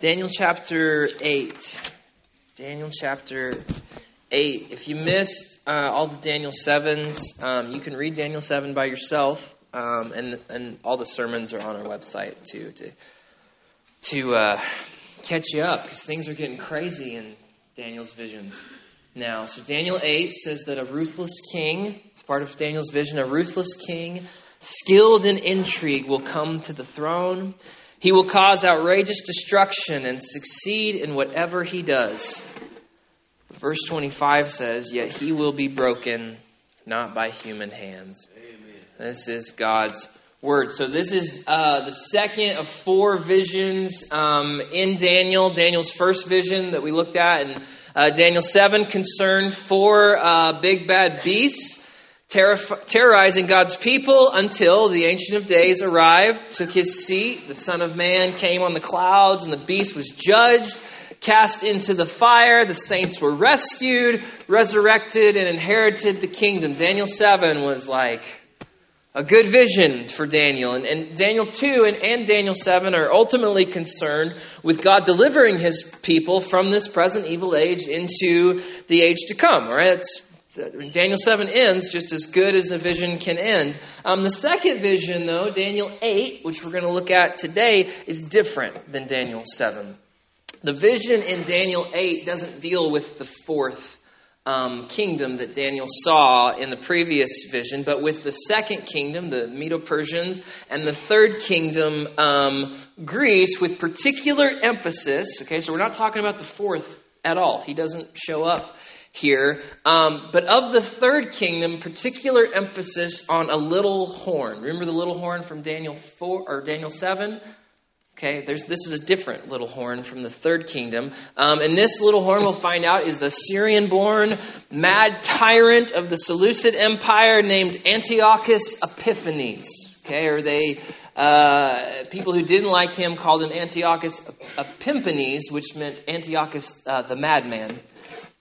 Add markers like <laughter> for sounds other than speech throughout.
Daniel chapter 8. Daniel chapter 8. If you missed uh, all the Daniel 7s, um, you can read Daniel 7 by yourself, um, and, and all the sermons are on our website too to, to uh, catch you up because things are getting crazy in Daniel's visions now. So, Daniel 8 says that a ruthless king, it's part of Daniel's vision, a ruthless king, skilled in intrigue, will come to the throne. He will cause outrageous destruction and succeed in whatever he does. Verse 25 says, Yet he will be broken, not by human hands. Amen. This is God's word. So, this is uh, the second of four visions um, in Daniel. Daniel's first vision that we looked at in uh, Daniel 7 concerned four uh, big bad beasts terrorizing God's people until the Ancient of Days arrived, took his seat. The Son of Man came on the clouds, and the beast was judged, cast into the fire. The saints were rescued, resurrected, and inherited the kingdom. Daniel 7 was like a good vision for Daniel. And, and Daniel 2 and, and Daniel 7 are ultimately concerned with God delivering his people from this present evil age into the age to come. Right? It's Daniel 7 ends just as good as a vision can end. Um, the second vision, though, Daniel 8, which we're going to look at today, is different than Daniel 7. The vision in Daniel 8 doesn't deal with the fourth um, kingdom that Daniel saw in the previous vision, but with the second kingdom, the Medo Persians, and the third kingdom, um, Greece, with particular emphasis. Okay, so we're not talking about the fourth at all. He doesn't show up here. Um, but of the third kingdom, particular emphasis on a little horn. Remember the little horn from Daniel four or Daniel seven? Okay, there's, this is a different little horn from the third kingdom. Um, and this little horn, we'll find out, is the Syrian born mad tyrant of the Seleucid Empire named Antiochus Epiphanes. Okay, or they, uh, people who didn't like him called him Antiochus Epimanes, which meant Antiochus uh, the madman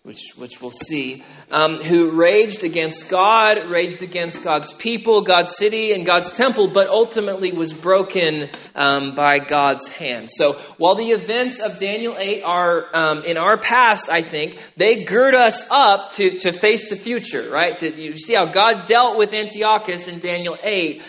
which, which we'll see, um, who raged against God, raged against God's people, God's city, and God's temple, but ultimately was broken um, by God's hand. So while the events of Daniel 8 are um, in our past, I think, they gird us up to, to face the future, right? To, you see how God dealt with Antiochus in Daniel 8.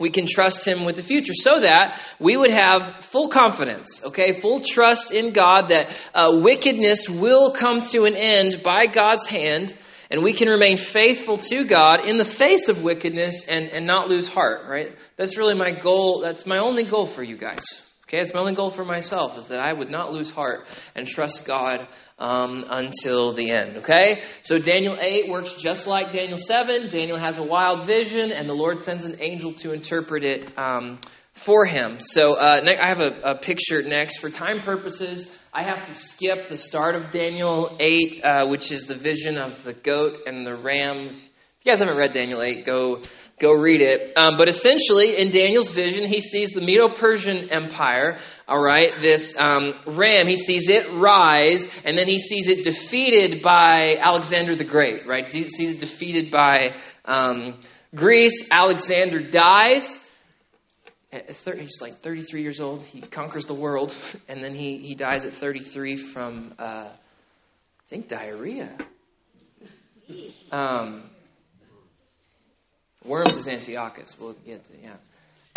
We can trust him with the future so that we would have full confidence, okay, full trust in God that uh, wickedness will come to an end by God's hand and we can remain faithful to God in the face of wickedness and, and not lose heart, right? That's really my goal. That's my only goal for you guys. Okay, it's my only goal for myself is that I would not lose heart and trust God um, until the end. Okay? So Daniel 8 works just like Daniel 7. Daniel has a wild vision, and the Lord sends an angel to interpret it um, for him. So uh, I have a, a, picture next. For time purposes, I have to skip the start of Daniel 8, uh, which is the vision of the goat and the ram. If you guys haven't read Daniel 8, go Go read it. Um, but essentially, in Daniel's vision, he sees the Medo Persian Empire, all right, this um, ram, he sees it rise, and then he sees it defeated by Alexander the Great, right? He sees it defeated by um, Greece. Alexander dies. At 30, he's like 33 years old. He conquers the world, <laughs> and then he, he dies at 33 from, uh, I think, diarrhea. Um, Worms is Antiochus. We'll get to yeah.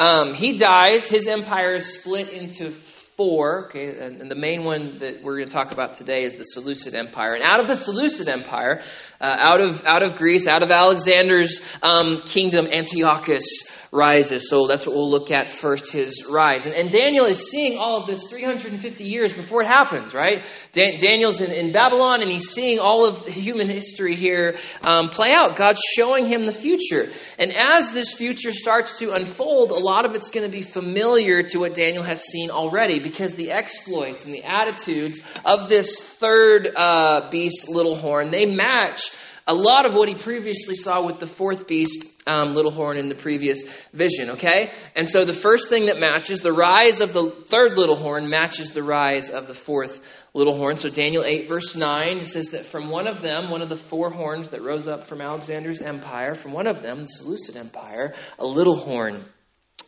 Um, he dies. His empire is split into four. Okay, and, and the main one that we're going to talk about today is the Seleucid Empire. And out of the Seleucid Empire, uh, out of out of Greece, out of Alexander's um, kingdom, Antiochus rises. So that's what we'll look at first, his rise. And, and Daniel is seeing all of this 350 years before it happens, right? Dan- Daniel's in, in, Babylon and he's seeing all of human history here um, play out. God's showing him the future. And as this future starts to unfold, a lot of it's going to be familiar to what Daniel has seen already because the exploits and the attitudes of this third uh, beast, little horn, they match a lot of what he previously saw with the fourth beast, um, little horn, in the previous vision, okay? And so the first thing that matches, the rise of the third little horn matches the rise of the fourth little horn. So Daniel 8, verse 9, says that from one of them, one of the four horns that rose up from Alexander's empire, from one of them, the Seleucid Empire, a little horn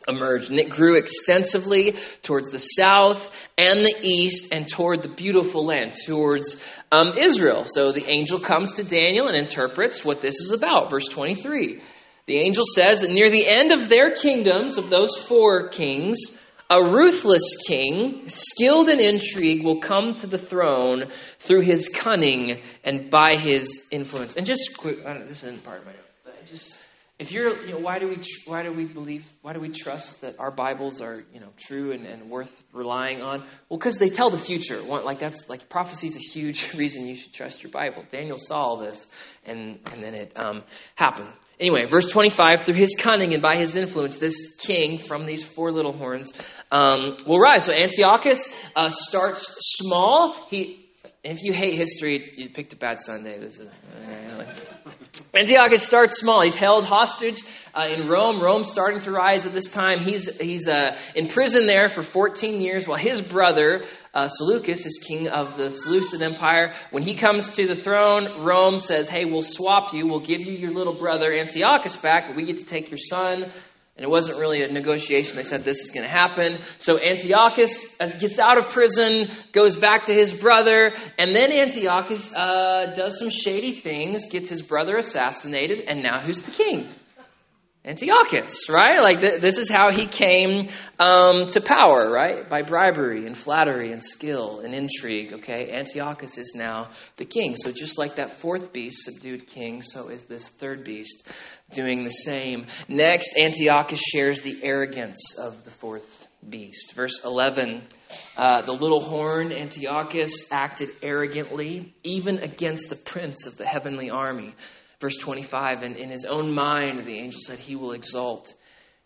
emerged, and it grew extensively towards the south and the east, and toward the beautiful land, towards um, Israel. So the angel comes to Daniel and interprets what this is about. Verse 23. The angel says that near the end of their kingdoms, of those four kings, a ruthless king, skilled in intrigue, will come to the throne through his cunning and by his influence. And just quick, this isn't part of my notes. but Just if you're, you know, why do we why do we believe why do we trust that our Bibles are you know true and, and worth relying on? Well, because they tell the future. Like that's like prophecy is a huge <laughs> reason you should trust your Bible. Daniel saw all this, and and then it um, happened. Anyway, verse 25, through his cunning and by his influence, this king from these four little horns um, will rise. So Antiochus uh, starts small. He, if you hate history, you picked a bad Sunday. This is, uh, Antiochus starts small. He's held hostage uh, in Rome. Rome's starting to rise at this time. He's, he's uh, in prison there for 14 years while his brother, uh, Seleucus, is king of the Seleucid Empire. When he comes to the throne, Rome says, Hey, we'll swap you. We'll give you your little brother Antiochus back, but we get to take your son. And it wasn't really a negotiation. They said this is going to happen. So Antiochus gets out of prison, goes back to his brother, and then Antiochus uh, does some shady things, gets his brother assassinated, and now who's the king? Antiochus, right? Like th- this is how he came um, to power, right? By bribery and flattery and skill and intrigue. Okay, Antiochus is now the king. So just like that fourth beast subdued king, so is this third beast doing the same. Next, Antiochus shares the arrogance of the fourth beast. Verse eleven. Uh, the little horn, Antiochus, acted arrogantly, even against the prince of the heavenly army. Verse 25, and in his own mind, the angel said he will exalt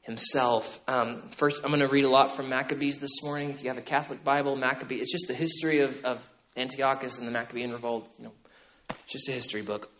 himself. Um, first, I'm going to read a lot from Maccabees this morning. If you have a Catholic Bible, Maccabees, it's just the history of, of Antiochus and the Maccabean revolt. You know, it's just a history book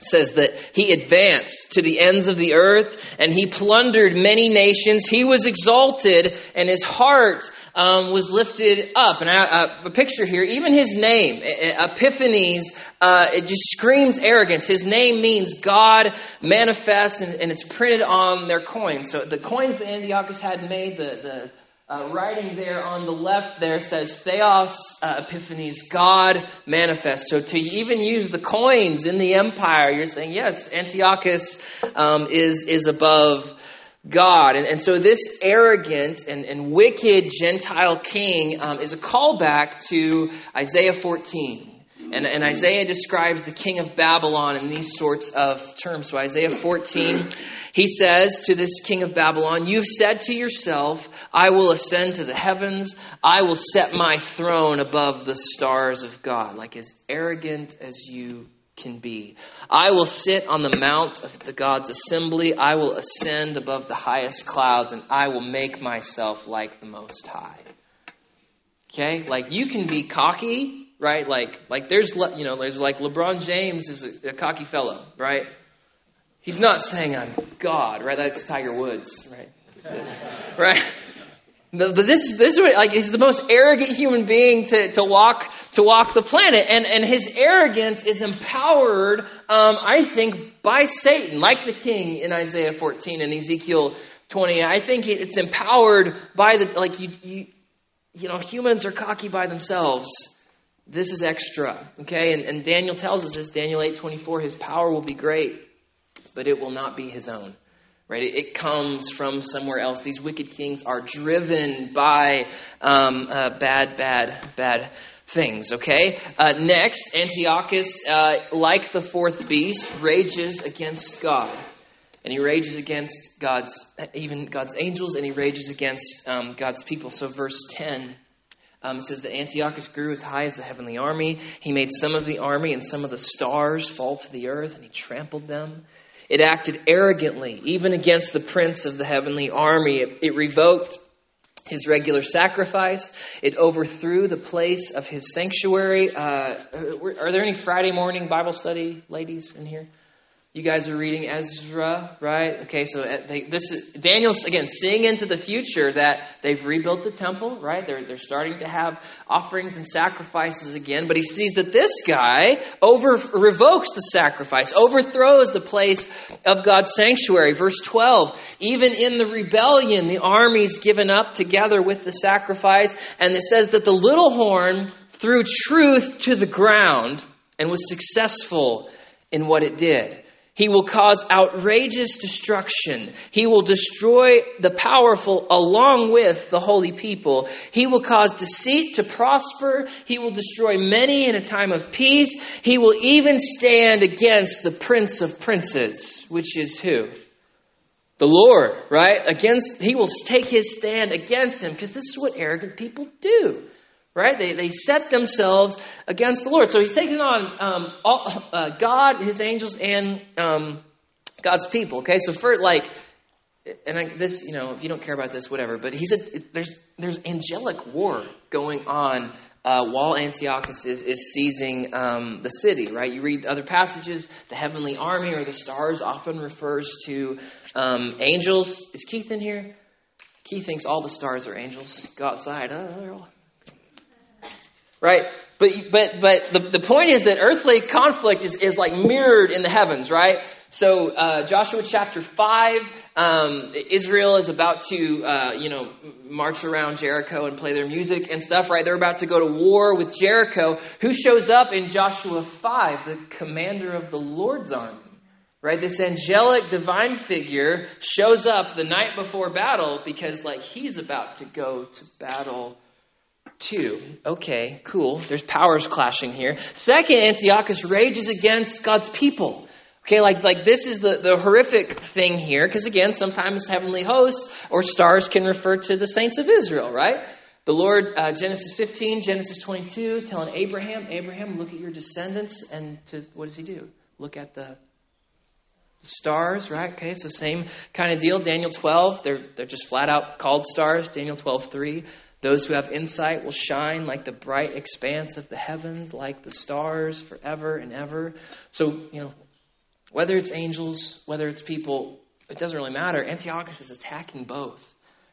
says that he advanced to the ends of the earth and he plundered many nations. He was exalted and his heart um, was lifted up. And I, a picture here, even his name, Epiphanes, uh, it just screams arrogance. His name means God manifest, and, and, it's printed on their coins. So the coins that Antiochus had made, the, the uh, writing there on the left there says Theos uh, Epiphanes, God manifest. So to even use the coins in the empire, you're saying, yes, Antiochus um, is, is above God. And, and so this arrogant and, and wicked Gentile king um, is a callback to Isaiah 14. And, and, Isaiah describes the king of Babylon in these sorts of terms. So, Isaiah 14, he says to this king of Babylon, You've said to yourself, I will ascend to the heavens, I will set my throne above the stars of God, like as arrogant as you can be. I will sit on the mount of the God's assembly. I will ascend above the highest clouds, and I will make myself like the Most High. Okay? Like you can be cocky, right? Like, like there's, you know, there's like LeBron James is a, a cocky fellow, right? He's not saying I'm God, right? That's Tiger Woods, right? <laughs> right? But this, this is like he's the most arrogant human being to, to walk to walk the planet, and and his arrogance is empowered, um, I think, by Satan, like the king in Isaiah 14 and Ezekiel 20. I think it's empowered by the like you you you know humans are cocky by themselves. This is extra, okay? And, and Daniel tells us this, Daniel 8:24. His power will be great, but it will not be his own right? It, it, comes from somewhere else. These wicked kings are driven by um, uh, bad, bad, bad things, okay? Uh, next, Antiochus, uh, like the fourth beast, rages against God. And he rages against God's, even God's angels, and he rages against um, God's people. So, verse 10 um, it says that Antiochus grew as high as the heavenly army. He made some of the army and some of the stars fall to the earth, and he trampled them. It acted arrogantly, even against the prince of the heavenly army. It, it revoked his regular sacrifice. It overthrew the place of his sanctuary. Uh, are there any Friday morning Bible study ladies in here? You guys are reading Ezra, right? Okay, so uh, they, this is Daniel's again seeing into the future that they've rebuilt the temple, right? They're they're starting to have offerings and sacrifices again, but he sees that this guy over revokes the sacrifice, overthrows the place of God's sanctuary. Verse twelve. Even in the rebellion, the army's given up together with the sacrifice, and it says that the little horn threw truth to the ground and was successful in what it did. He will cause outrageous destruction. He will destroy the powerful along with the holy people. He will cause deceit to prosper. He will destroy many in a time of peace. He will even stand against the prince of princes, which is who? The Lord, right? Against, he will take his stand against him because this is what arrogant people do right? They, they set themselves against the Lord. So he's taking on um, all, uh, God, his angels, and um, God's people. Okay, so for like, and I, this, you know, if you don't care about this, whatever. But he said there's there's angelic war going on. Uh, while Antiochus is, is seizing um, the city, right? You read other passages, the heavenly army or the stars often refers to um, angels. Is Keith in here? Keith thinks all the stars are angels. Go outside. Oh, they're all right? But, but, but the, the point is that earthly conflict is, is like mirrored in the heavens, right? So, uh, Joshua chapter 5, um, Israel is about to, uh, you know, march around Jericho and play their music and stuff, right? They're about to go to war with Jericho. Who shows up in Joshua 5? The commander of the Lord's army, right? This angelic divine figure shows up the night before battle because, like, he's about to go to battle Two. Okay, cool. There's powers clashing here. Second, Antiochus rages against God's people. Okay, like, like this is the, the horrific thing here, because again, sometimes heavenly hosts or stars can refer to the saints of Israel, right? The Lord, uh, Genesis 15, Genesis 22, telling Abraham, Abraham, look at your descendants, and to what does he do? Look at the stars, right? Okay, so same kind of deal. Daniel 12, they're, they're just flat out called stars. Daniel 12, 3. Those who have insight will shine like the bright expanse of the heavens, like the stars forever and ever. So, you know, whether it's angels, whether it's people, it doesn't really matter. Antiochus is attacking both.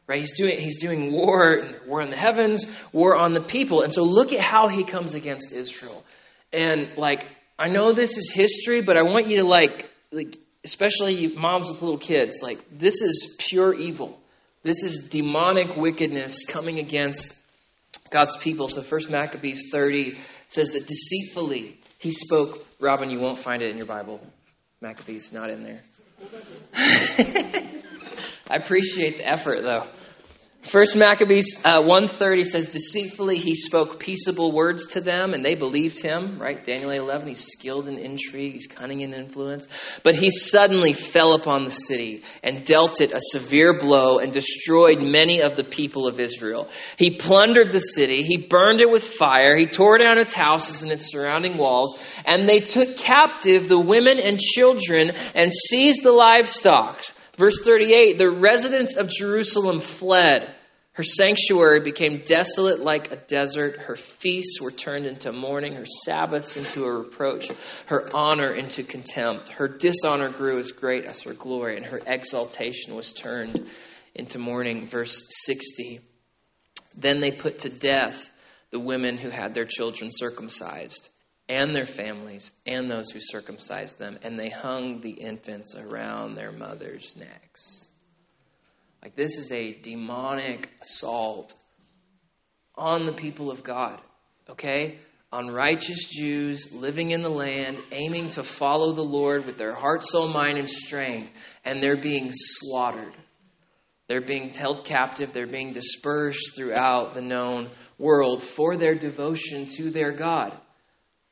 Right? He's doing he's doing war, war in the heavens, war on the people. And so look at how he comes against Israel. And like I know this is history, but I want you to like like especially moms with little kids, like this is pure evil. This is demonic wickedness coming against God's people. So First Maccabees 30 says that deceitfully he spoke. Robin, you won't find it in your Bible. Maccabees not in there. <laughs> I appreciate the effort though. First Maccabees uh, 130 says, Deceitfully he spoke peaceable words to them, and they believed him, right? Daniel 11, he's skilled in intrigue, he's cunning in influence. But he suddenly fell upon the city and dealt it a severe blow and destroyed many of the people of Israel. He plundered the city, he burned it with fire, he tore down its houses and its surrounding walls, and they took captive the women and children and seized the livestock. Verse 38 The residents of Jerusalem fled. Her sanctuary became desolate like a desert. Her feasts were turned into mourning, her Sabbaths into a reproach, her honor into contempt. Her dishonor grew as great as her glory, and her exaltation was turned into mourning. Verse 60. Then they put to death the women who had their children circumcised and their families and those who circumcised them, and they hung the infants around their mothers' necks. Like, this is a demonic assault on the people of God, okay? On righteous Jews living in the land, aiming to follow the Lord with their heart, soul, mind, and strength, and they're being slaughtered. They're being held captive, they're being dispersed throughout the known world for their devotion to their God.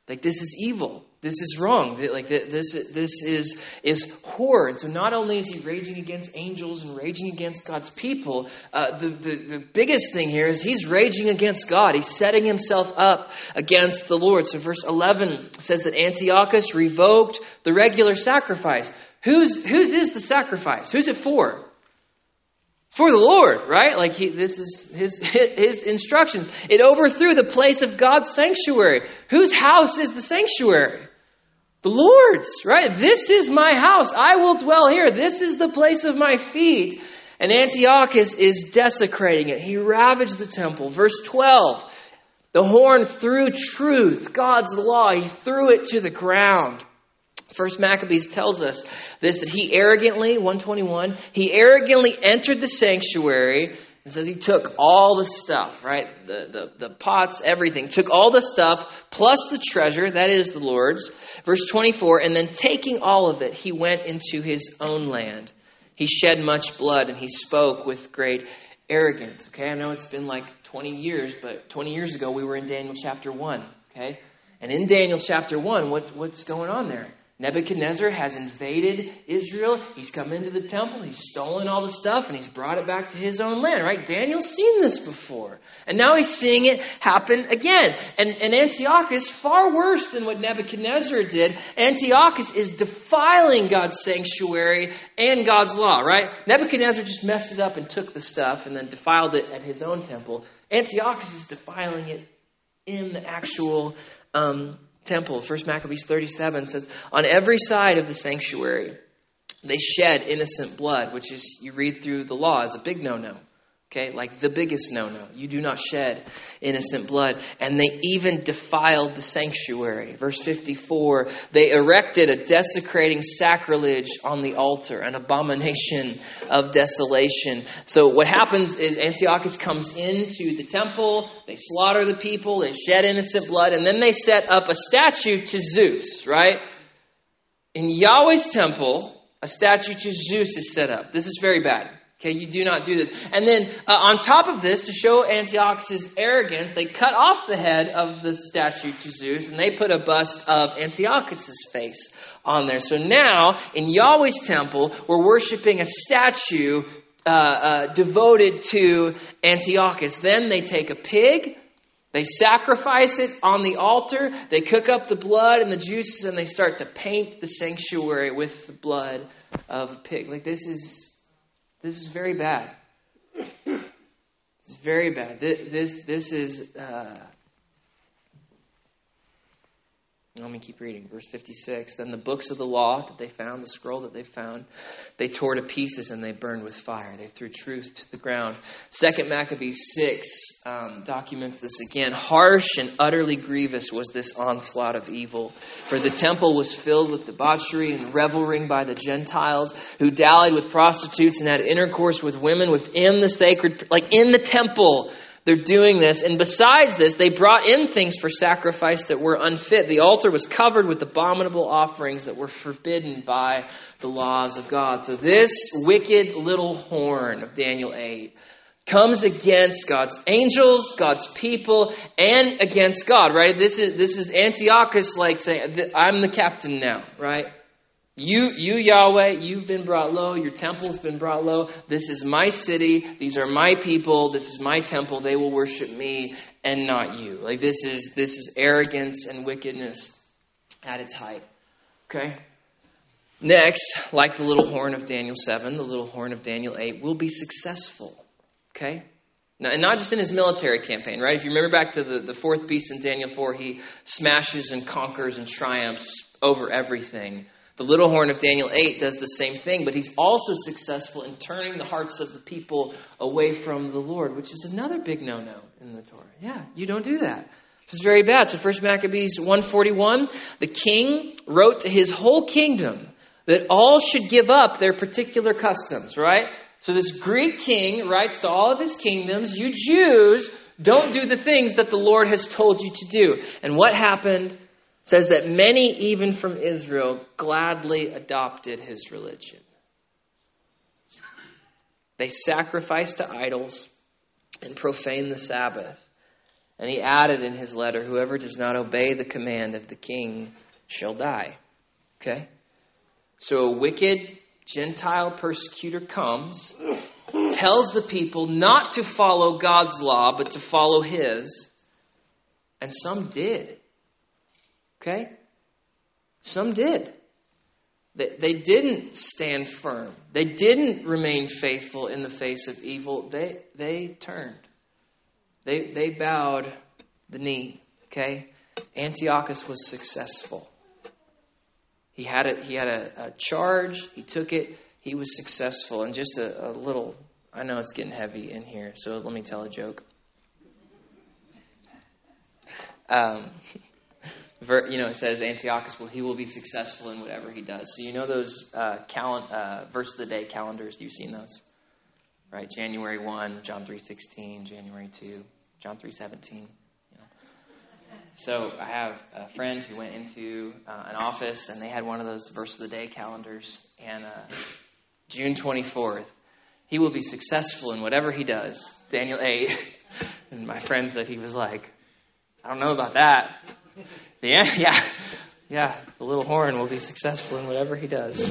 Like this is evil. This is wrong. Like this, this is is horror. And so not only is he raging against angels and raging against God's people, uh, the, the the biggest thing here is he's raging against God. He's setting himself up against the Lord. So verse eleven says that Antiochus revoked the regular sacrifice. Whose whose is the sacrifice? Who's it for? for the Lord, right? Like he, this is his, <laughs> his instructions. It overthrew the place of God's sanctuary. Whose house is the sanctuary? The Lord's, right? This is my house. I will dwell here. This is the place of my feet. And Antiochus is desecrating it. He ravaged the temple. Verse 12 the horn threw truth, God's law, he threw it to the ground. First Maccabees tells us this that he arrogantly, 121, he arrogantly entered the sanctuary and says he took all the stuff, right? The, the, the pots, everything. Took all the stuff plus the treasure, that is the Lord's. Verse 24, and then taking all of it, he went into his own land. He shed much blood and he spoke with great arrogance. Okay, I know it's been like 20 years, but 20 years ago we were in Daniel chapter 1. Okay, and in Daniel chapter 1, what, what's going on there? Nebuchadnezzar has invaded Israel. He's come into the temple. He's stolen all the stuff and he's brought it back to his own land, right? Daniel's seen this before. And now he's seeing it happen again. And, and Antiochus, far worse than what Nebuchadnezzar did, Antiochus is defiling God's sanctuary and God's law, right? Nebuchadnezzar just messed it up and took the stuff and then defiled it at his own temple. Antiochus is defiling it in the actual um, temple. First Maccabees 37 says, On every side of the sanctuary, they shed innocent blood, which is, you read through the law, is a big no no. Okay, like the biggest no no. You do not shed innocent blood. And they even defiled the sanctuary. Verse 54 they erected a desecrating sacrilege on the altar, an abomination of desolation. So what happens is Antiochus comes into the temple, they slaughter the people, they shed innocent blood, and then they set up a statue to Zeus, right? In Yahweh's temple, a statue to Zeus is set up. This is very bad. Okay, you do not do this. And then uh, on top of this, to show Antiochus' arrogance, they cut off the head of the statue to Zeus and they put a bust of Antiochus' face on there. So now, in Yahweh's temple, we're worshiping a statue uh, uh, devoted to Antiochus. Then they take a pig, they sacrifice it on the altar, they cook up the blood and the juices, and they start to paint the sanctuary with the blood of a pig. Like, this is this is very bad. It's very bad. This, this is. Uh, let me keep reading. Verse 56. Then the books of the law that they found, the scroll that they found, they tore to pieces and they burned with fire. They threw truth to the ground. Second Maccabees 6 um, documents this again. Harsh and utterly grievous was this onslaught of evil. For the temple was filled with debauchery and reveling by the Gentiles who dallied with prostitutes and had intercourse with women within the sacred, like in the temple they're doing this. And besides this, they brought in things for sacrifice that were unfit. The altar was covered with abominable offerings that were forbidden by the laws of God. So this wicked little horn of Daniel 8 comes against God's angels, God's people, and against God, right? This is, this is Antiochus like saying, I'm the captain now, right? You, you, Yahweh, you've been brought low. Your temple's been brought low. This is my city. These are my people. This is my temple. They will worship me and not you. Like this is this is arrogance and wickedness at its height. Okay? Next, like the little horn of Daniel 7, the little horn of Daniel 8 will be successful. Okay? Now, and not just in his military campaign, right? If you remember back to the, the fourth beast in Daniel 4, he smashes and conquers and triumphs over everything. The little horn of Daniel 8 does the same thing, but he's also successful in turning the hearts of the people away from the Lord, which is another big no no in the Torah. Yeah, you don't do that. This is very bad. So, First Maccabees 141 the king wrote to his whole kingdom that all should give up their particular customs, right? So, this Greek king writes to all of his kingdoms, You Jews, don't do the things that the Lord has told you to do. And what happened? Says that many, even from Israel, gladly adopted his religion. They sacrificed to idols and profaned the Sabbath. And he added in his letter, Whoever does not obey the command of the king shall die. Okay? So a wicked Gentile persecutor comes, tells the people not to follow God's law, but to follow his. And some did. Okay? Some did. They, didn't stand firm. They didn't remain faithful in the face of evil. They, they turned. They, they bowed the knee. Okay? Antiochus was successful. He had a, he had a, a charge. He took it. He was successful. And just a, a little, I know it's getting heavy in here, so let me tell a joke. Um, <laughs> you know, it says Antiochus, well, he will be successful in whatever he does. So you know those uh, cal- uh, verse of the day calendars. You've seen those, right? January one, John three sixteen, January two, John three seventeen. So I have a friend who went into uh, an office and they had one of those verse of the day calendars. And uh, June 24th, he will be successful in whatever he does. Daniel 8. <laughs> and my friend said he was like, I don't know about that. Yeah, <laughs> yeah, yeah. The little horn will be successful in whatever he does.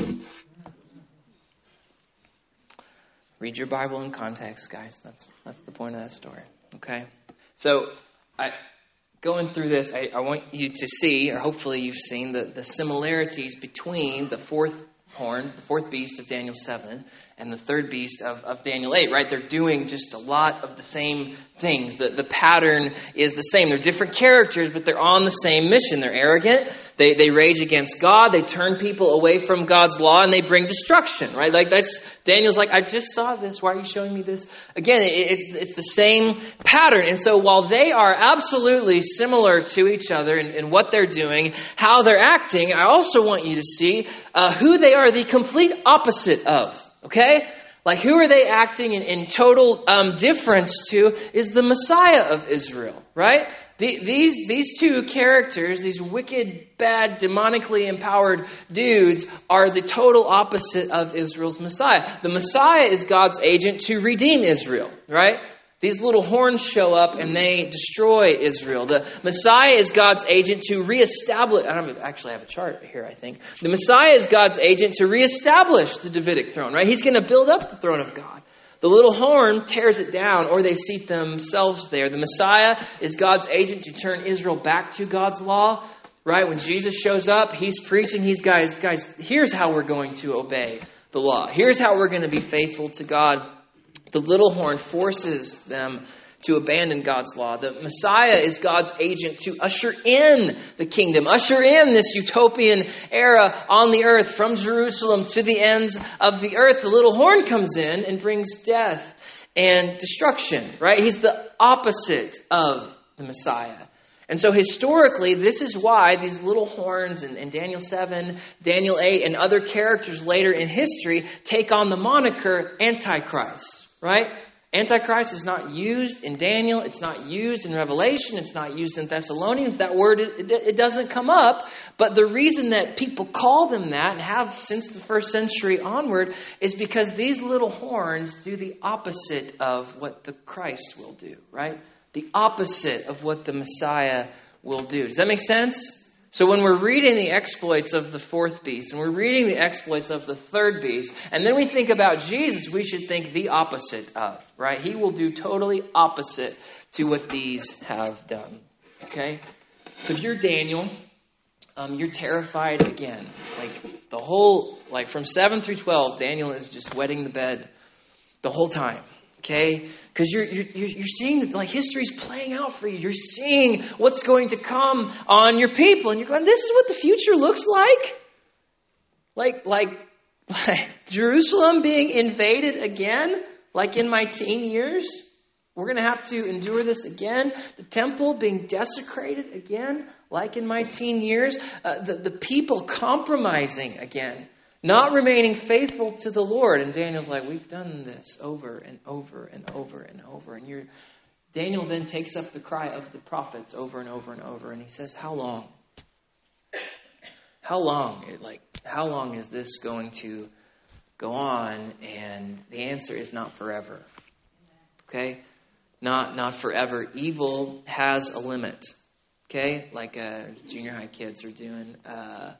Read your Bible in context, guys. That's that's the point of that story. Okay. So I going through this, I, I, want you to see, or hopefully you've seen, the, the similarities between the fourth horn, the fourth beast of Daniel 7, and the third beast of, of Daniel 8, right? They're doing just a lot of the same things. The, the pattern is the same. They're different characters, but they're on the same mission. They're arrogant, they, they rage against God. They turn people away from God's law and they bring destruction, right? Like that's, Daniel's like, I just saw this. Why are you showing me this? Again, it, it's, it's the same pattern. And so while they are absolutely similar to each other in, in what they're doing, how they're acting, I also want you to see uh, who they are the complete opposite of, okay? Like, who are they acting in, in total um, difference to is the Messiah of Israel, right? The, these, these two characters, these wicked, bad, demonically empowered dudes, are the total opposite of Israel's Messiah. The Messiah is God's agent to redeem Israel, right? These little horns show up and they destroy Israel. The Messiah is God's agent to reestablish. I don't actually have a chart here, I think. The Messiah is God's agent to reestablish the Davidic throne, right? He's going to build up the throne of God. The little horn tears it down, or they seat themselves there. The Messiah is God's agent to turn Israel back to God's law. Right? When Jesus shows up, he's preaching. He's guys, guys, here's how we're going to obey the law. Here's how we're going to be faithful to God. The little horn forces them to abandon God's law. The Messiah is God's agent to usher in the kingdom, usher in this utopian era on the earth from Jerusalem to the ends of the earth. The little horn comes in and brings death and destruction, right? He's the opposite of the Messiah. And so historically, this is why these little horns in, in, Daniel 7, Daniel 8, and other characters later in history take on the moniker Antichrist, right? Antichrist is not used in Daniel. It's not used in Revelation. It's not used in Thessalonians. That word, it, it, doesn't come up. But the reason that people call them that and have since the first century onward is because these little horns do the opposite of what the Christ will do, right? The opposite of what the Messiah will do. Does that make sense? So when we're reading the exploits of the fourth beast and we're reading the exploits of the third beast, and then we think about Jesus, we should think the opposite of, right? He will do totally opposite to what these have done. Okay? So if you're Daniel, um, you're terrified again. Like the whole, like from 7 through 12, Daniel is just wetting the bed the whole time okay? Because you're, you're, you're seeing that like history's playing out for you. You're seeing what's going to come on your people, and you're going, this is what the future looks like? Like, like, like <laughs> Jerusalem being invaded again, like in my teen years? We're going to have to endure this again. The temple being desecrated again, like in my teen years. Uh, the, the people compromising again not remaining faithful to the Lord. And Daniel's like, We've done this over and over and over and over. And you're, Daniel then takes up the cry of the prophets over and over and over. And he says, How long? How long? Like, how long is this going to go on? And the answer is not forever. Okay? Not, not forever. Evil has a limit. Okay? Like uh, junior high kids are doing. Uh,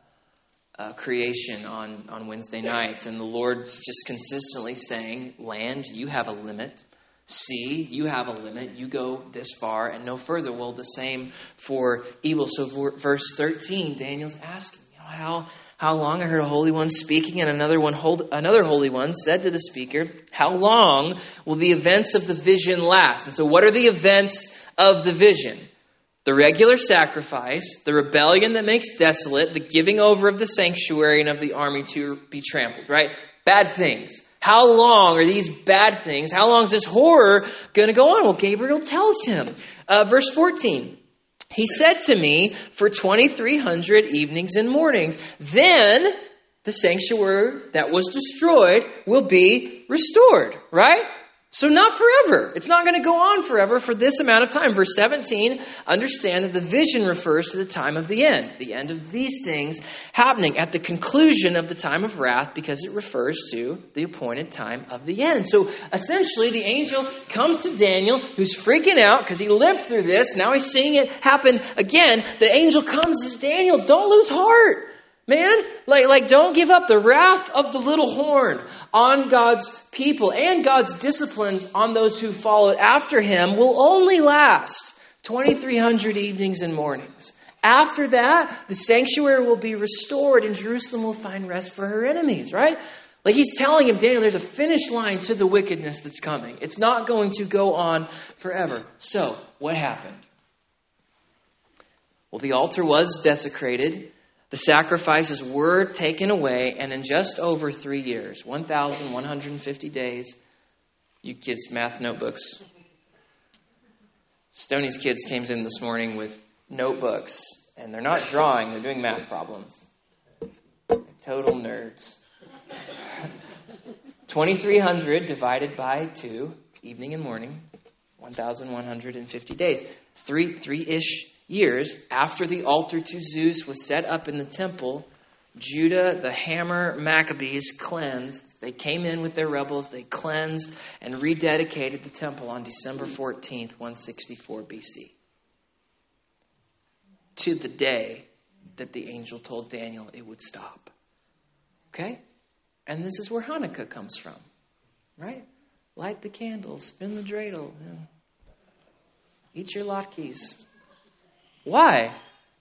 uh, creation on, on Wednesday nights, and the Lord's just consistently saying, Land, you have a limit. Sea, you have a limit. You go this far and no further. Well, the same for evil. So, verse 13, Daniel's asking, you know, how, how long? I heard a holy one speaking, and another one, hold, another holy one said to the speaker, How long will the events of the vision last? And so, what are the events of the vision? The regular sacrifice, the rebellion that makes desolate, the giving over of the sanctuary and of the army to be trampled, right? Bad things. How long are these bad things? How long is this horror going to go on? Well, Gabriel tells him. Uh, verse 14. He said to me, For 2,300 evenings and mornings, then the sanctuary that was destroyed will be restored, right? So, not forever. It's not going to go on forever for this amount of time. Verse 17, understand that the vision refers to the time of the end, the end of these things happening at the conclusion of the time of wrath, because it refers to the appointed time of the end. So, essentially, the angel comes to Daniel, who's freaking out because he lived through this. Now he's seeing it happen again. The angel comes says, Daniel, don't lose heart. Man, like, like don't give up the wrath of the little horn on God's people and God's disciplines on those who followed after him will only last 2,300 evenings and mornings. After that, the sanctuary will be restored and Jerusalem will find rest for her enemies, right? Like he's telling him, Daniel, there's a finish line to the wickedness that's coming. It's not going to go on forever. So, what happened? Well, the altar was desecrated. The sacrifices were taken away, and in just over three years, 1,150 days, you kids' math notebooks. Stoney's kids came in this morning with notebooks, and they're not drawing, they're doing math problems. Total nerds. 2,300 divided by 2, evening and morning, 1,150 days. Three, three-ish years after the altar to Zeus was set up in the temple, Judah, the Hammer Maccabees, cleansed. They came in with their rebels, they cleansed and rededicated the temple on December 14th, 164 BC. To the day that the angel told Daniel it would stop. Okay? And this is where Hanukkah comes from, right? Light the candles, spin the dreidel, eat your latkes, why?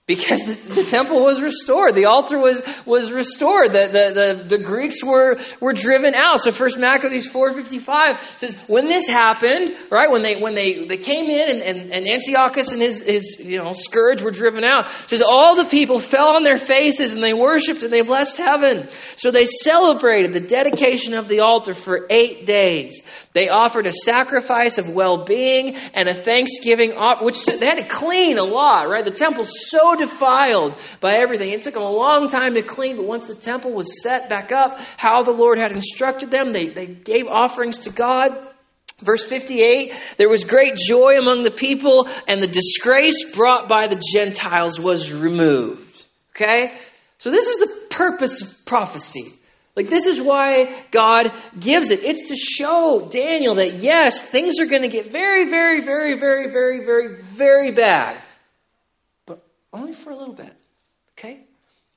Because the, the, temple was restored. The altar was, was restored. The, the, the, the, Greeks were, were driven out. So first Maccabees 455 says, when this happened, right, when they, when they, they came in and, and, and Antiochus and his, his, you know, scourge were driven out, says all the people fell on their faces and they worshiped and they blessed heaven. So they celebrated the dedication of the altar for eight days. They offered a sacrifice of well-being and a thanksgiving, which they had to clean a lot, right? The temple's so defiled by everything. It took them a long time to clean, but once the temple was set back up, how the Lord had instructed them, they, they gave offerings to God. Verse 58 there was great joy among the people, and the disgrace brought by the Gentiles was removed. Okay? So, this is the purpose of prophecy. Like, this is why God gives it. It's to show Daniel that, yes, things are going to get very, very, very, very, very, very, very bad. Only for a little bit. Okay?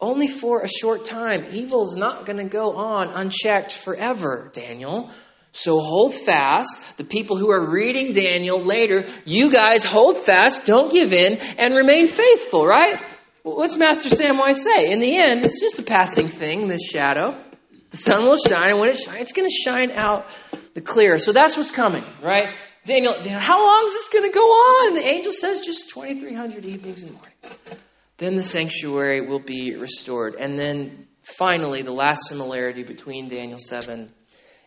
Only for a short time. Evil's not going to go on unchecked forever, Daniel. So hold fast. The people who are reading Daniel later, you guys hold fast, don't give in, and remain faithful, right? What's Master Samwise say? In the end, it's just a passing thing, this shadow. The sun will shine, and when it shines, it's going to shine out the clear. So that's what's coming, right? Daniel, Daniel how long is this going to go on? The angel says just 2,300 evenings and mornings. Then the sanctuary will be restored. And then finally, the last similarity between Daniel 7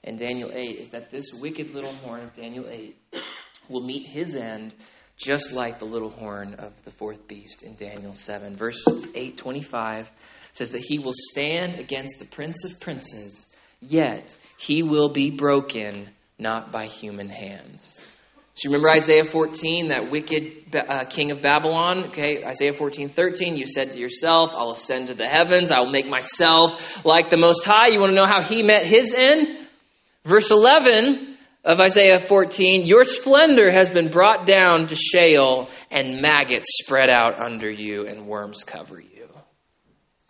and Daniel 8 is that this wicked little horn of Daniel 8 will meet his end just like the little horn of the fourth beast in Daniel 7. Verse 825 says that he will stand against the prince of princes, yet he will be broken not by human hands. So you remember Isaiah 14, that wicked uh, king of Babylon? Okay, Isaiah 14, 13, you said to yourself, I'll ascend to the heavens, I will make myself like the Most High. You want to know how he met his end? Verse 11 of Isaiah 14, your splendor has been brought down to Sheol, and maggots spread out under you, and worms cover you.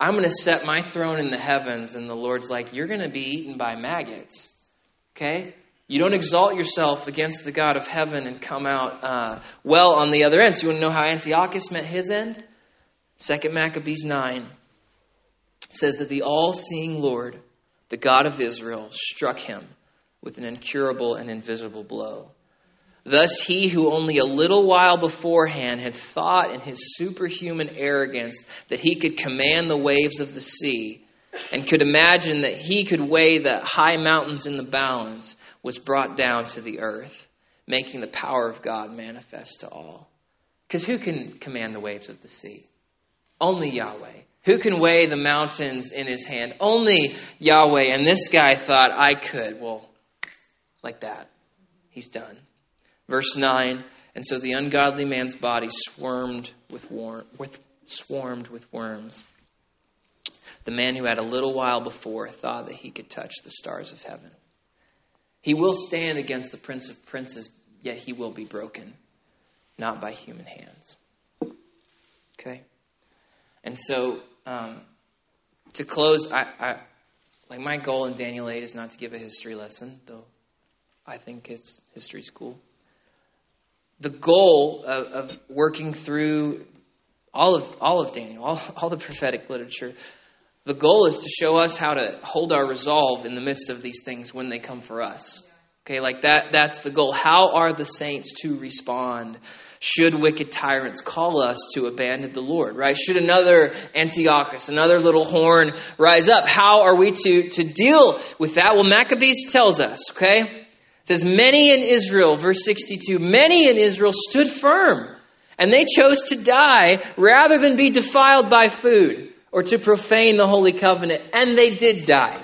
I'm going to set my throne in the heavens. And the Lord's like, You're going to be eaten by maggots. Okay? You don't exalt yourself against the God of heaven and come out uh, well on the other end. So you want to know how Antiochus met his end? Second Maccabees 9 says that the all seeing Lord, the God of Israel, struck him with an incurable and invisible blow. Thus, he who only a little while beforehand had thought in his superhuman arrogance that he could command the waves of the sea and could imagine that he could weigh the high mountains in the balance was brought down to the earth, making the power of God manifest to all. Because who can command the waves of the sea? Only Yahweh. Who can weigh the mountains in his hand? Only Yahweh. And this guy thought, I could. Well, like that. He's done. Verse 9 And so the ungodly man's body swarmed with, wor- with, swarmed with worms. The man who had a little while before thought that he could touch the stars of heaven. He will stand against the prince of princes, yet he will be broken, not by human hands. Okay? And so, um, to close, I, I, like my goal in Daniel 8 is not to give a history lesson, though I think it's history school the goal of, of, working through all of all of Daniel, all, all the prophetic literature, the goal is to show us how to hold our resolve in the midst of these things when they come for us. Okay, like that that's the goal. How are the saints to respond? Should wicked tyrants call us to abandon the Lord, right? Should another Antiochus, another little horn rise up, how are we to, to deal with that? Well, Maccabees tells us, okay? It says, Many in Israel, verse 62, many in Israel stood firm, and they chose to die rather than be defiled by food or to profane the holy covenant. And they did die.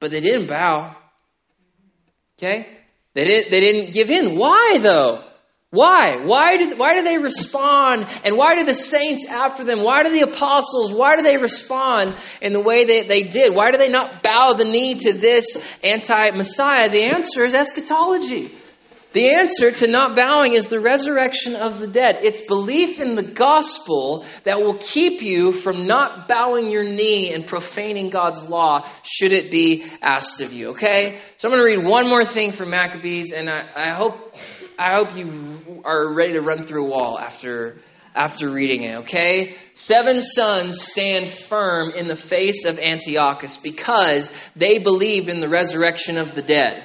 But they didn't bow. Okay? They didn't, they didn't give in. Why, though? Why? Why did, why do they respond? And why do the saints after them? Why do the apostles, why do they respond in the way that they did? Why do they not bow the knee to this anti Messiah? The answer is eschatology. The answer to not bowing is the resurrection of the dead. It's belief in the gospel that will keep you from not bowing your knee and profaning God's law should it be asked of you. Okay? So I'm going to read one more thing from Maccabees, and I, I hope I hope you are ready to run through a wall after after reading it, okay? Seven sons stand firm in the face of Antiochus because they believe in the resurrection of the dead.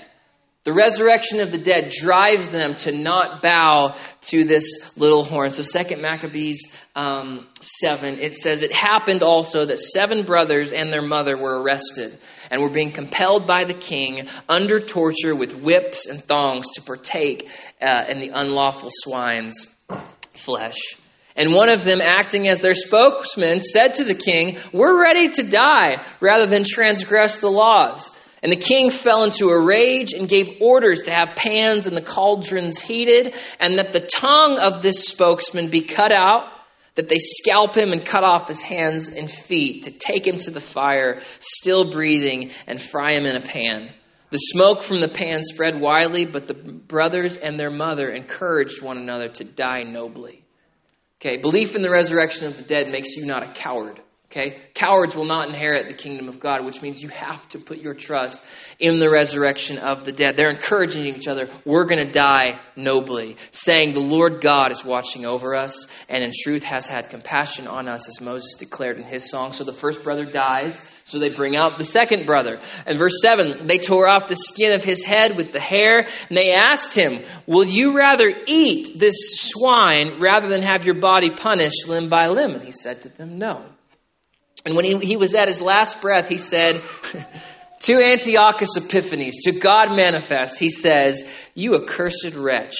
The resurrection of the dead drives them to not bow to this little horn. So, Second Maccabees um, 7, it says, It happened also that seven brothers and their mother were arrested and were being compelled by the king under torture with whips and thongs to partake uh, in the unlawful swine's flesh. And one of them, acting as their spokesman, said to the king, We're ready to die rather than transgress the laws. And the king fell into a rage and gave orders to have pans and the cauldrons heated, and that the tongue of this spokesman be cut out, that they scalp him and cut off his hands and feet, to take him to the fire, still breathing, and fry him in a pan. The smoke from the pan spread widely, but the brothers and their mother encouraged one another to die nobly. Okay, belief in the resurrection of the dead makes you not a coward. Okay? Cowards will not inherit the kingdom of God, which means you have to put your trust in the resurrection of the dead. They're encouraging each other, we're going to die nobly, saying the Lord God is watching over us and in truth has had compassion on us, as Moses declared in his song. So the first brother dies, so they bring out the second brother. And verse 7 they tore off the skin of his head with the hair, and they asked him, Will you rather eat this swine rather than have your body punished limb by limb? And he said to them, No. And when he, he was at his last breath, he said <laughs> to Antiochus Epiphanes, to God manifest, he says, You accursed wretch,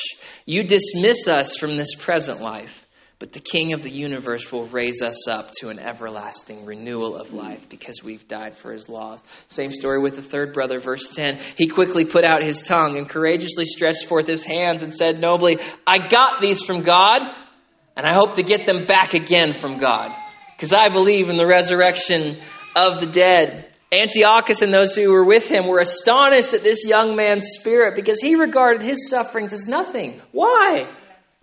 you dismiss us from this present life, but the King of the universe will raise us up to an everlasting renewal of life because we've died for his laws. Same story with the third brother, verse 10. He quickly put out his tongue and courageously stretched forth his hands and said nobly, I got these from God, and I hope to get them back again from God because I believe in the resurrection of the dead. Antiochus and those who were with him were astonished at this young man's spirit because he regarded his sufferings as nothing. Why?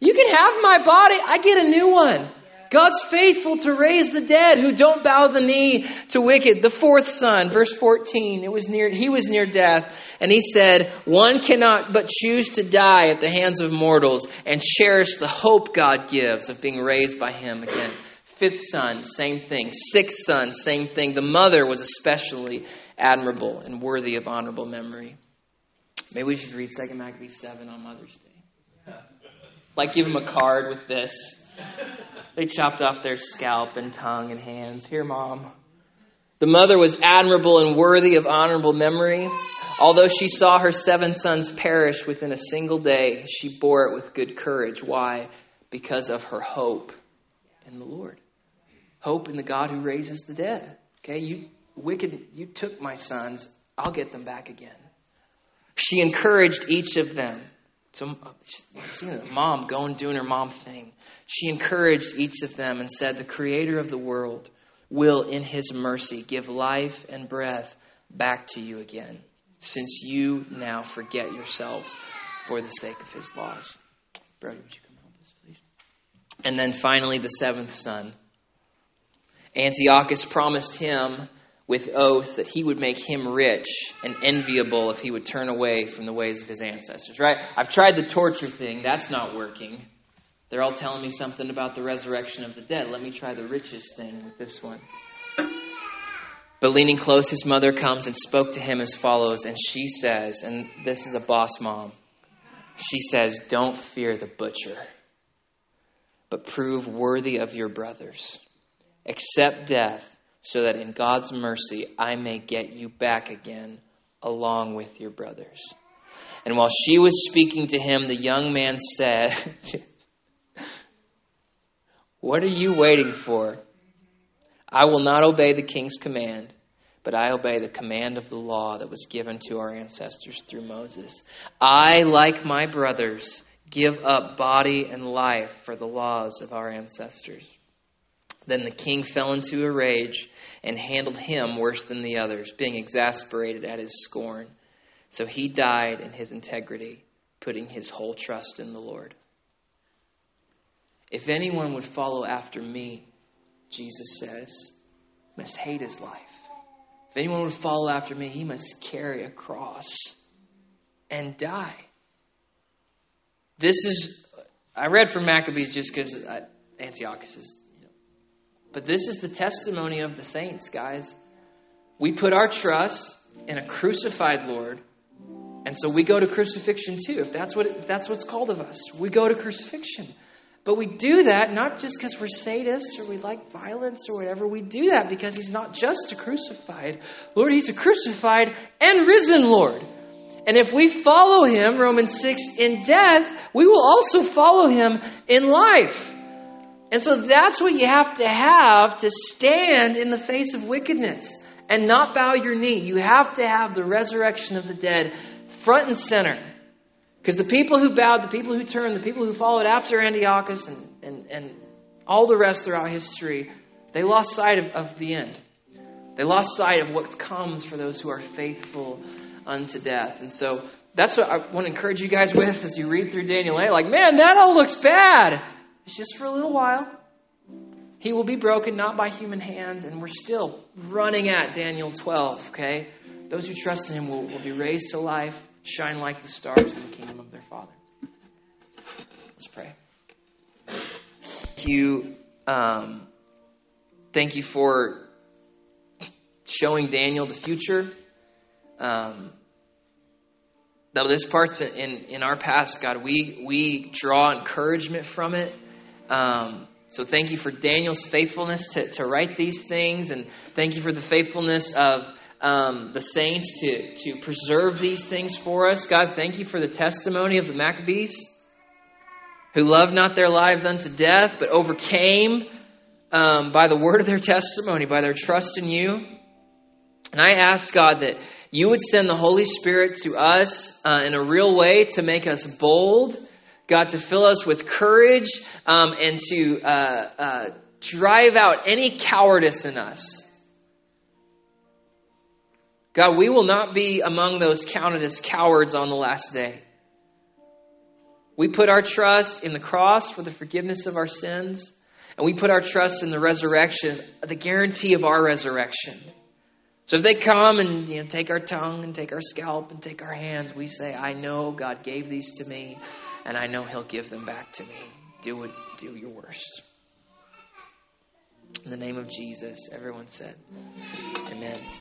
You can have my body, I get a new one. God's faithful to raise the dead who don't bow the knee to wicked. The fourth son, verse 14, it was near, he was near death, and he said, One cannot but choose to die at the hands of mortals and cherish the hope God gives of being raised by him again. Fifth son, same thing. Sixth son, same thing. The mother was especially admirable and worthy of honorable memory. Maybe we should read Second Maccabees 7 on Mother's Day. <laughs> Like, give them a card with this. They chopped off their scalp and tongue and hands. Here, Mom. The mother was admirable and worthy of honorable memory. Although she saw her seven sons perish within a single day, she bore it with good courage. Why? Because of her hope in the Lord. Hope in the God who raises the dead. Okay, you wicked, you took my sons. I'll get them back again. She encouraged each of them. So, seeing the mom going doing her mom thing. She encouraged each of them and said, The Creator of the world will, in His mercy, give life and breath back to you again, since you now forget yourselves for the sake of His laws. Brody, would you come help us, please? And then finally, the seventh son. Antiochus promised him with oath that he would make him rich and enviable if he would turn away from the ways of his ancestors, right? I've tried the torture thing, that's not working. They're all telling me something about the resurrection of the dead. Let me try the riches thing with this one. But leaning close, his mother comes and spoke to him as follows, and she says, and this is a boss mom, she says, Don't fear the butcher, but prove worthy of your brothers. Accept death so that in God's mercy I may get you back again along with your brothers. And while she was speaking to him, the young man said, <laughs> What are you waiting for? I will not obey the king's command, but I obey the command of the law that was given to our ancestors through Moses. I, like my brothers, give up body and life for the laws of our ancestors. Then the king fell into a rage and handled him worse than the others, being exasperated at his scorn. So he died in his integrity, putting his whole trust in the Lord. If anyone would follow after me, Jesus says, must hate his life. If anyone would follow after me, he must carry a cross and die. This is, I read from Maccabees just because uh, Antiochus is but this is the testimony of the saints, guys. We put our trust in a crucified Lord. And so we go to crucifixion too. If that's what if that's what's called of us, we go to crucifixion. But we do that not just because we're sadists or we like violence or whatever. We do that because he's not just a crucified Lord, he's a crucified and risen Lord. And if we follow him, Romans 6, in death, we will also follow him in life. And so that's what you have to have to stand in the face of wickedness and not bow your knee. You have to have the resurrection of the dead front and center. Because the people who bowed, the people who turned, the people who followed after Antiochus and, and, and all the rest throughout history, they lost sight of, of the end. They lost sight of what comes for those who are faithful unto death. And so that's what I want to encourage you guys with as you read through Daniel 8. Like, man, that all looks bad. It's just for a little while. He will be broken not by human hands, and we're still running at Daniel 12, okay? Those who trust in him will, will be raised to life, shine like the stars in the kingdom of their Father. Let's pray. Thank you. Um, thank you for showing Daniel the future. Um, though this part's in, in our past, God, we, we draw encouragement from it. Um, so thank you for Daniel's faithfulness to, to write these things, and thank you for the faithfulness of um, the saints to, to preserve these things for us. God, thank you for the testimony of the Maccabees who loved not their lives unto death, but overcame um, by the word of their testimony, by their trust in you. And I ask, God, that you would send the Holy Spirit to us uh, in a real way to make us bold God, to fill us with courage um, and to uh, uh, drive out any cowardice in us. God, we will not be among those counted as cowards on the last day. We put our trust in the cross for the forgiveness of our sins, and we put our trust in the resurrection, the guarantee of our resurrection. So if they come and you know, take our tongue and take our scalp and take our hands, we say, I know God gave these to me and I know He'll give them back to me. Do it, do your worst. In the name of Jesus, everyone said, Amen.